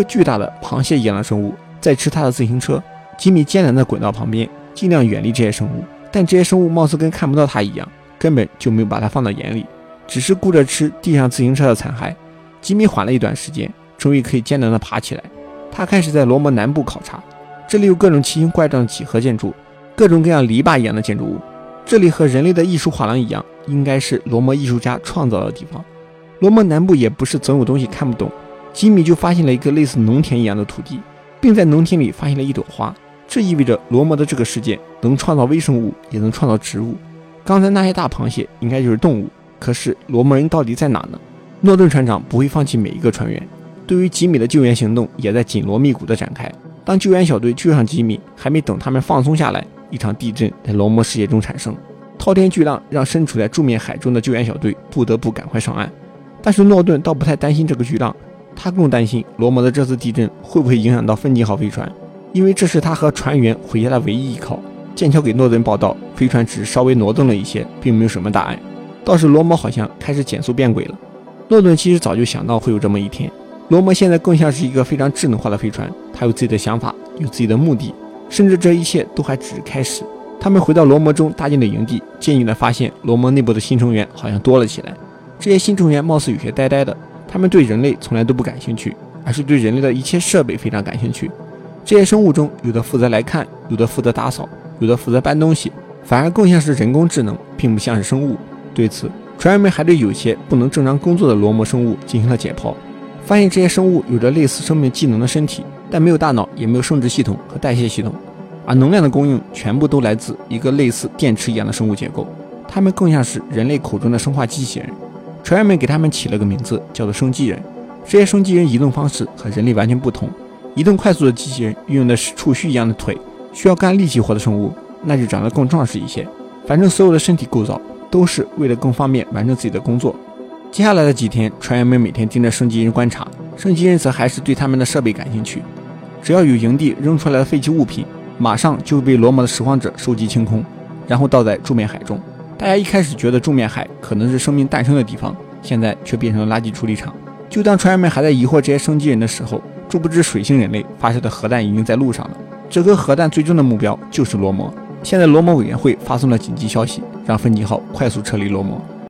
个巨大的螃蟹一样的生物在吃他的自行车。吉米艰难地滚到旁边，尽量远离这些生物，但这些生物貌似跟看不到他一样，根本就没有把他放到眼里，只是顾着吃地上自行车的残骸。吉米缓了一段时间，终于可以艰难地爬起来。他开始在罗摩南部考察，这里有各种奇形怪状的几何建筑，各种各样篱笆一样的建筑物。这里和人类的艺术画廊一样，应该是罗摩艺术家创造的地方。罗摩南部也不是总有东西看不懂，吉米就发现了一个类似农田一样的土地，并在农田里发现了一朵花。这意味着罗摩的这个世界能创造微生物，也能创造植物。刚才那些大螃蟹应该就是动物，可是罗摩人到底在哪呢？诺顿船长不会放弃每一个船员，对于吉米的救援行动也在紧锣密鼓地展开。当救援小队救上吉米，还没等他们放松下来，一场地震在罗摩世界中产生，滔天巨浪让身处在柱面海中的救援小队不得不赶快上岸。但是诺顿倒不太担心这个巨浪，他更担心罗摩的这次地震会不会影响到芬吉号飞船，因为这是他和船员回家的唯一依靠。剑桥给诺顿报道，飞船只是稍微挪动了一些，并没有什么大碍。倒是罗摩好像开始减速变轨了。诺顿其实早就想到会有这么一天。罗摩现在更像是一个非常智能化的飞船，它有自己的想法，有自己的目的，甚至这一切都还只是开始。他们回到罗摩中搭建的营地，惊异地发现罗摩内部的新成员好像多了起来。这些新成员貌似有些呆呆的，他们对人类从来都不感兴趣，而是对人类的一切设备非常感兴趣。这些生物中，有的负责来看，有的负责打扫，有的负责搬东西，反而更像是人工智能，并不像是生物。对此，船员们还对有些不能正常工作的罗摩生物进行了解剖，发现这些生物有着类似生命机能的身体，但没有大脑，也没有生殖系统和代谢系统，而能量的供应全部都来自一个类似电池一样的生物结构。它们更像是人类口中的生化机器人。船员们给他们起了个名字，叫做生机人。这些生机人移动方式和人类完全不同，移动快速的机器人运用的是触须一样的腿，需要干力气活的生物那就长得更壮实一些。反正所有的身体构造。都是为了更方便完成自己的工作。接下来的几天，船员们每天盯着升级人观察，升级人则还是对他们的设备感兴趣。只要有营地扔出来的废弃物品，马上就会被罗摩的拾荒者收集清空，然后倒在柱面海中。大家一开始觉得重面海可能是生命诞生的地方，现在却变成了垃圾处理厂。就当船员们还在疑惑这些生机人的时候，殊不知水星人类发射的核弹已经在路上了。这颗核弹最终的目标就是罗摩。现在，罗摩委员会发送了紧急消息，让芬尼号快速撤离罗摩。